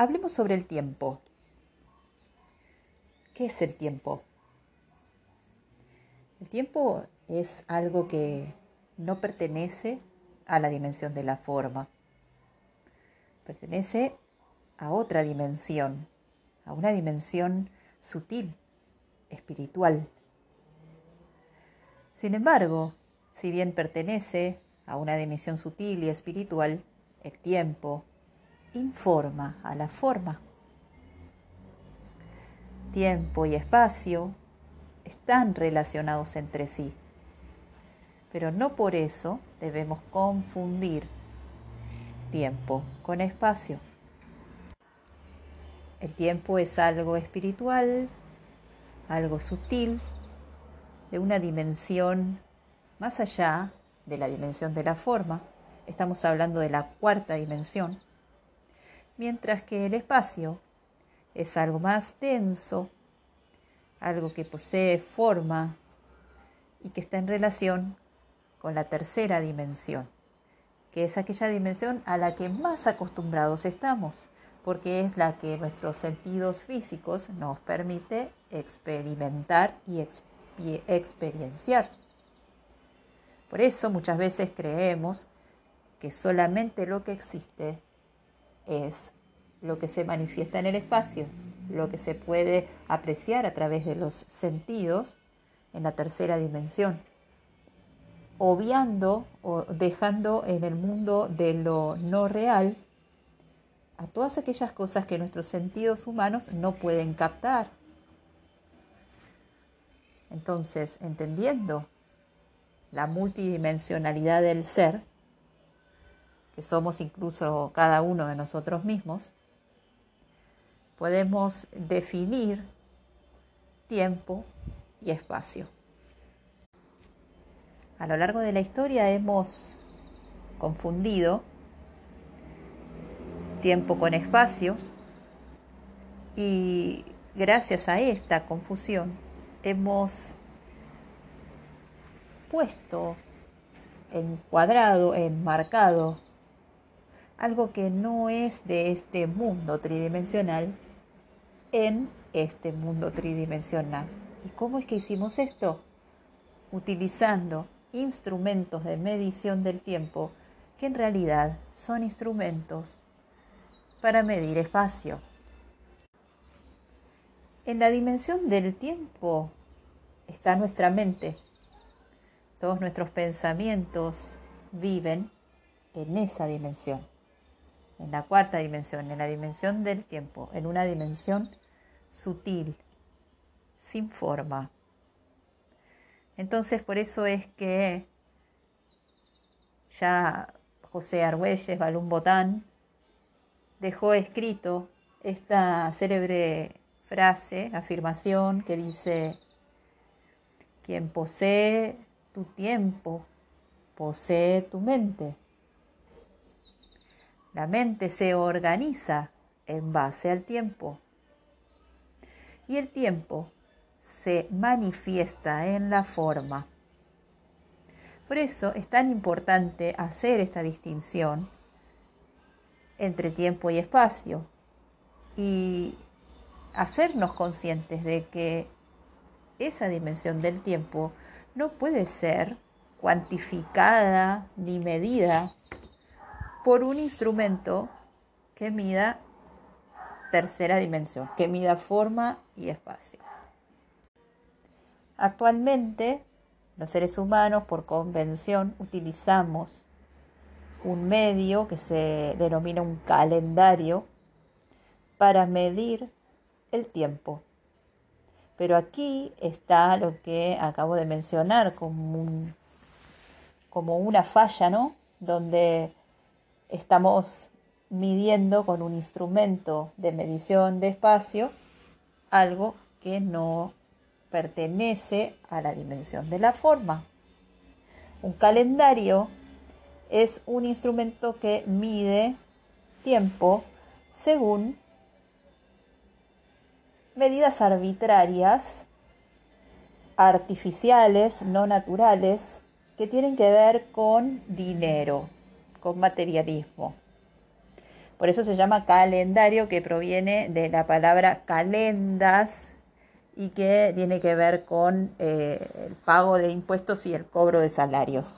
Hablemos sobre el tiempo. ¿Qué es el tiempo? El tiempo es algo que no pertenece a la dimensión de la forma. Pertenece a otra dimensión, a una dimensión sutil, espiritual. Sin embargo, si bien pertenece a una dimensión sutil y espiritual, el tiempo informa a la forma tiempo y espacio están relacionados entre sí. Pero no por eso debemos confundir tiempo con espacio. El tiempo es algo espiritual, algo sutil, de una dimensión más allá de la dimensión de la forma. Estamos hablando de la cuarta dimensión. Mientras que el espacio es algo más denso, algo que posee forma y que está en relación con la tercera dimensión, que es aquella dimensión a la que más acostumbrados estamos, porque es la que nuestros sentidos físicos nos permite experimentar y experienciar. Por eso muchas veces creemos que solamente lo que existe es lo que se manifiesta en el espacio, lo que se puede apreciar a través de los sentidos en la tercera dimensión, obviando o dejando en el mundo de lo no real a todas aquellas cosas que nuestros sentidos humanos no pueden captar. Entonces, entendiendo la multidimensionalidad del ser, que somos incluso cada uno de nosotros mismos, podemos definir tiempo y espacio. A lo largo de la historia hemos confundido tiempo con espacio y gracias a esta confusión hemos puesto encuadrado, enmarcado algo que no es de este mundo tridimensional en este mundo tridimensional. ¿Y cómo es que hicimos esto? Utilizando instrumentos de medición del tiempo que en realidad son instrumentos para medir espacio. En la dimensión del tiempo está nuestra mente. Todos nuestros pensamientos viven en esa dimensión en la cuarta dimensión, en la dimensión del tiempo, en una dimensión sutil, sin forma. Entonces, por eso es que ya José Argüelles, Balún Botán, dejó escrito esta célebre frase, afirmación que dice, quien posee tu tiempo, posee tu mente. La mente se organiza en base al tiempo y el tiempo se manifiesta en la forma. Por eso es tan importante hacer esta distinción entre tiempo y espacio y hacernos conscientes de que esa dimensión del tiempo no puede ser cuantificada ni medida por un instrumento que mida tercera dimensión, que mida forma y espacio. Actualmente, los seres humanos, por convención, utilizamos un medio que se denomina un calendario para medir el tiempo. Pero aquí está lo que acabo de mencionar como, como una falla, ¿no? Donde estamos midiendo con un instrumento de medición de espacio algo que no pertenece a la dimensión de la forma. Un calendario es un instrumento que mide tiempo según medidas arbitrarias, artificiales, no naturales, que tienen que ver con dinero con materialismo. Por eso se llama calendario, que proviene de la palabra calendas y que tiene que ver con eh, el pago de impuestos y el cobro de salarios.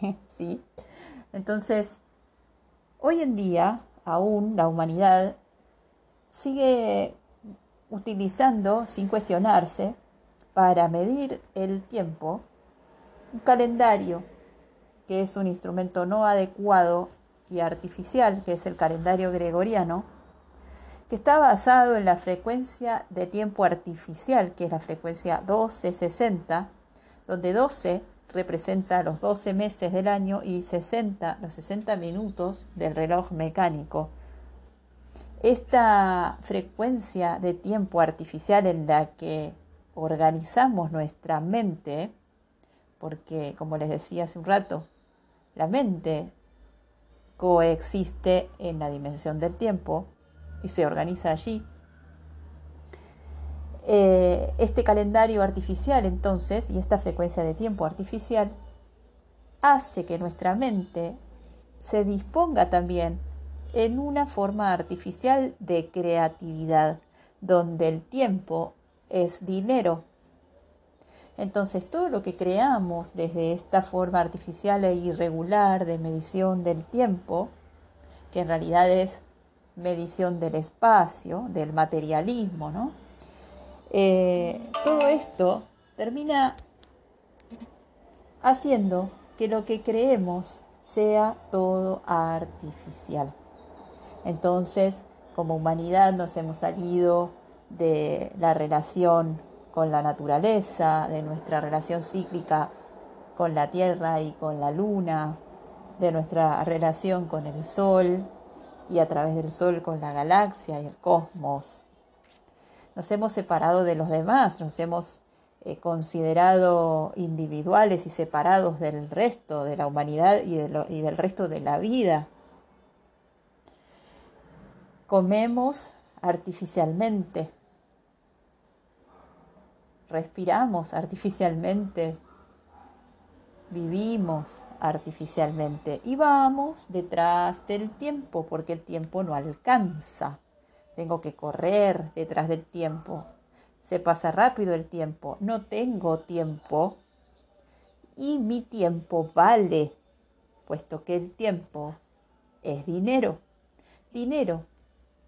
¿Sí? Entonces, hoy en día, aún la humanidad sigue utilizando, sin cuestionarse, para medir el tiempo, un calendario que es un instrumento no adecuado y artificial, que es el calendario gregoriano, que está basado en la frecuencia de tiempo artificial, que es la frecuencia 1260, donde 12 representa los 12 meses del año y 60 los 60 minutos del reloj mecánico. Esta frecuencia de tiempo artificial en la que organizamos nuestra mente, porque como les decía hace un rato, la mente coexiste en la dimensión del tiempo y se organiza allí. Eh, este calendario artificial entonces y esta frecuencia de tiempo artificial hace que nuestra mente se disponga también en una forma artificial de creatividad, donde el tiempo es dinero entonces todo lo que creamos desde esta forma artificial e irregular de medición del tiempo, que en realidad es medición del espacio, del materialismo, ¿no? Eh, todo esto termina haciendo que lo que creemos sea todo artificial. Entonces, como humanidad nos hemos salido de la relación con la naturaleza, de nuestra relación cíclica con la Tierra y con la Luna, de nuestra relación con el Sol y a través del Sol con la galaxia y el cosmos. Nos hemos separado de los demás, nos hemos eh, considerado individuales y separados del resto de la humanidad y, y del resto de la vida. Comemos artificialmente, respiramos artificialmente, vivimos artificialmente y vamos detrás del tiempo porque el tiempo no alcanza. Tengo que correr detrás del tiempo. Se pasa rápido el tiempo. No tengo tiempo y mi tiempo vale, puesto que el tiempo es dinero. Dinero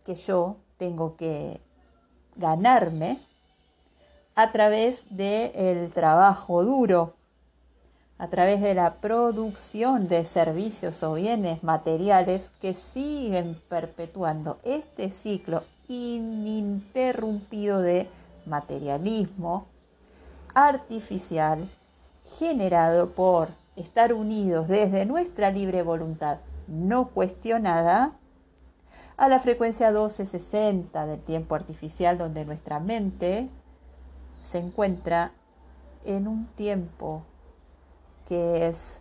que yo tengo que ganarme a través del trabajo duro, a través de la producción de servicios o bienes materiales que siguen perpetuando este ciclo ininterrumpido de materialismo artificial generado por estar unidos desde nuestra libre voluntad no cuestionada a la frecuencia 1260 del tiempo artificial donde nuestra mente se encuentra en un tiempo que es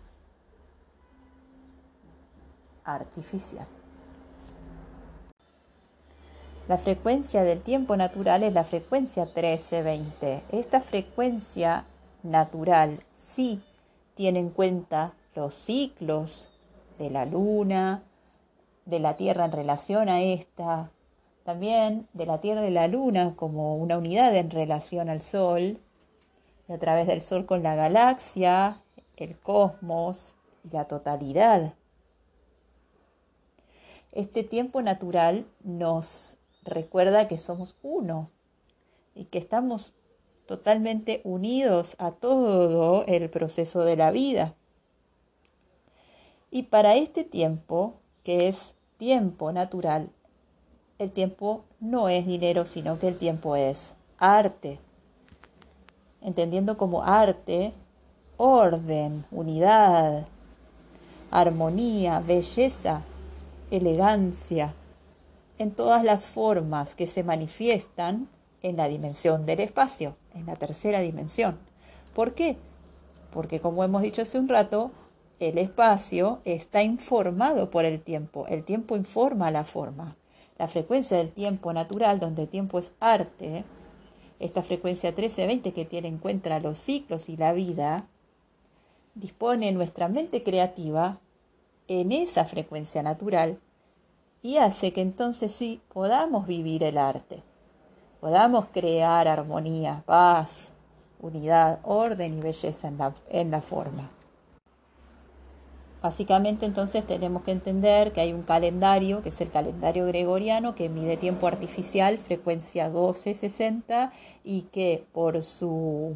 artificial. La frecuencia del tiempo natural es la frecuencia 1320. Esta frecuencia natural sí tiene en cuenta los ciclos de la luna, de la Tierra en relación a esta, también de la Tierra y la Luna como una unidad en relación al Sol, y a través del Sol con la galaxia, el cosmos y la totalidad. Este tiempo natural nos recuerda que somos uno y que estamos totalmente unidos a todo el proceso de la vida. Y para este tiempo, que es tiempo natural, el tiempo no es dinero, sino que el tiempo es arte. Entendiendo como arte, orden, unidad, armonía, belleza, elegancia, en todas las formas que se manifiestan en la dimensión del espacio, en la tercera dimensión. ¿Por qué? Porque como hemos dicho hace un rato, el espacio está informado por el tiempo, el tiempo informa la forma la frecuencia del tiempo natural, donde el tiempo es arte, esta frecuencia 1320 que tiene en cuenta los ciclos y la vida, dispone nuestra mente creativa en esa frecuencia natural y hace que entonces sí podamos vivir el arte, podamos crear armonía, paz, unidad, orden y belleza en la, en la forma. Básicamente entonces tenemos que entender que hay un calendario, que es el calendario gregoriano, que mide tiempo artificial, frecuencia 1260, y que por su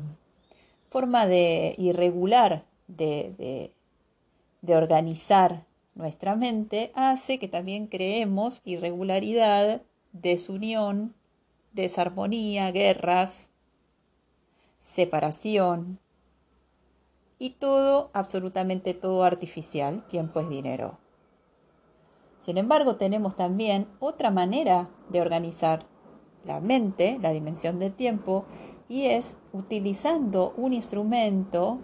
forma de irregular de, de organizar nuestra mente, hace que también creemos irregularidad, desunión, desarmonía, guerras, separación, y todo, absolutamente todo artificial, tiempo es dinero. Sin embargo, tenemos también otra manera de organizar la mente, la dimensión del tiempo, y es utilizando un instrumento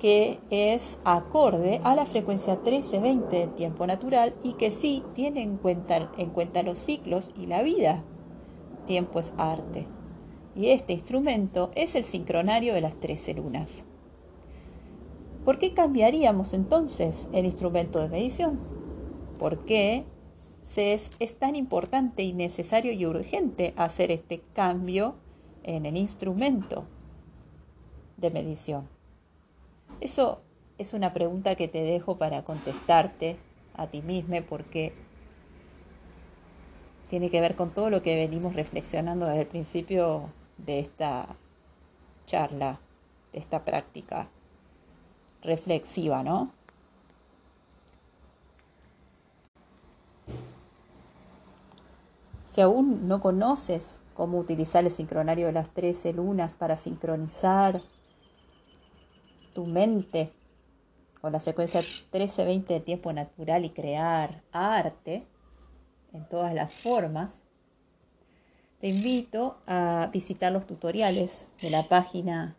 que es acorde a la frecuencia 1320 del tiempo natural y que sí tiene en cuenta, en cuenta los ciclos y la vida. Tiempo es arte. Y este instrumento es el sincronario de las 13 lunas. ¿Por qué cambiaríamos entonces el instrumento de medición? ¿Por qué es, es tan importante y necesario y urgente hacer este cambio en el instrumento de medición? Eso es una pregunta que te dejo para contestarte a ti mismo porque tiene que ver con todo lo que venimos reflexionando desde el principio de esta charla, de esta práctica reflexiva, ¿no? Si aún no conoces cómo utilizar el sincronario de las 13 lunas para sincronizar tu mente con la frecuencia 1320 de tiempo natural y crear arte en todas las formas, te invito a visitar los tutoriales de la página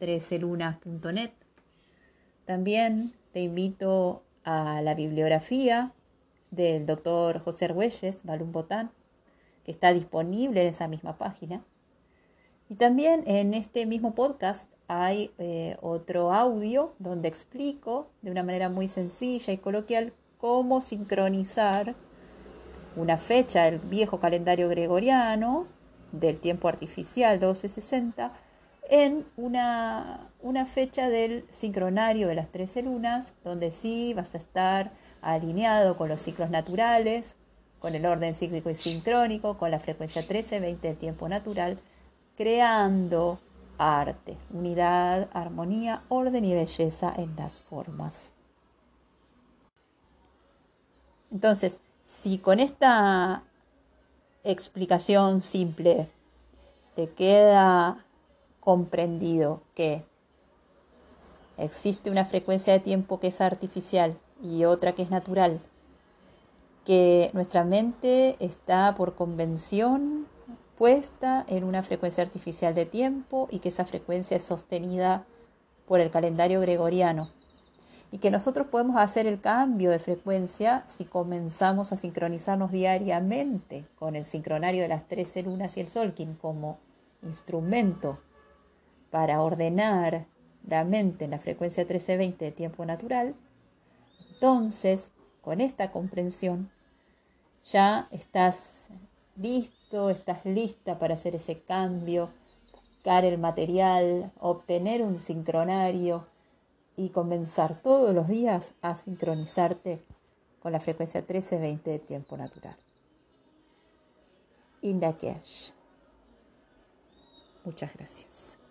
13lunas.net también te invito a la bibliografía del doctor José Argüelles, Balún Botán, que está disponible en esa misma página. Y también en este mismo podcast hay eh, otro audio donde explico de una manera muy sencilla y coloquial cómo sincronizar una fecha del viejo calendario gregoriano del tiempo artificial 1260 en una, fecha del sincronario de las 13 lunas, donde sí vas a estar alineado con los ciclos naturales, con el orden cíclico y sincrónico, con la frecuencia 13-20 del tiempo natural, creando arte, unidad, armonía, orden y belleza en las formas. Entonces, si con esta explicación simple te queda comprendido que existe una frecuencia de tiempo que es artificial y otra que es natural, que nuestra mente está por convención puesta en una frecuencia artificial de tiempo y que esa frecuencia es sostenida por el calendario gregoriano. Y que nosotros podemos hacer el cambio de frecuencia si comenzamos a sincronizarnos diariamente con el sincronario de las 13 lunas y el Solkin como instrumento para ordenar la mente en la frecuencia 1320 de tiempo natural, entonces con esta comprensión ya estás listo, estás lista para hacer ese cambio, buscar el material, obtener un sincronario y comenzar todos los días a sincronizarte con la frecuencia 1320 de tiempo natural. Indakesh. Muchas gracias.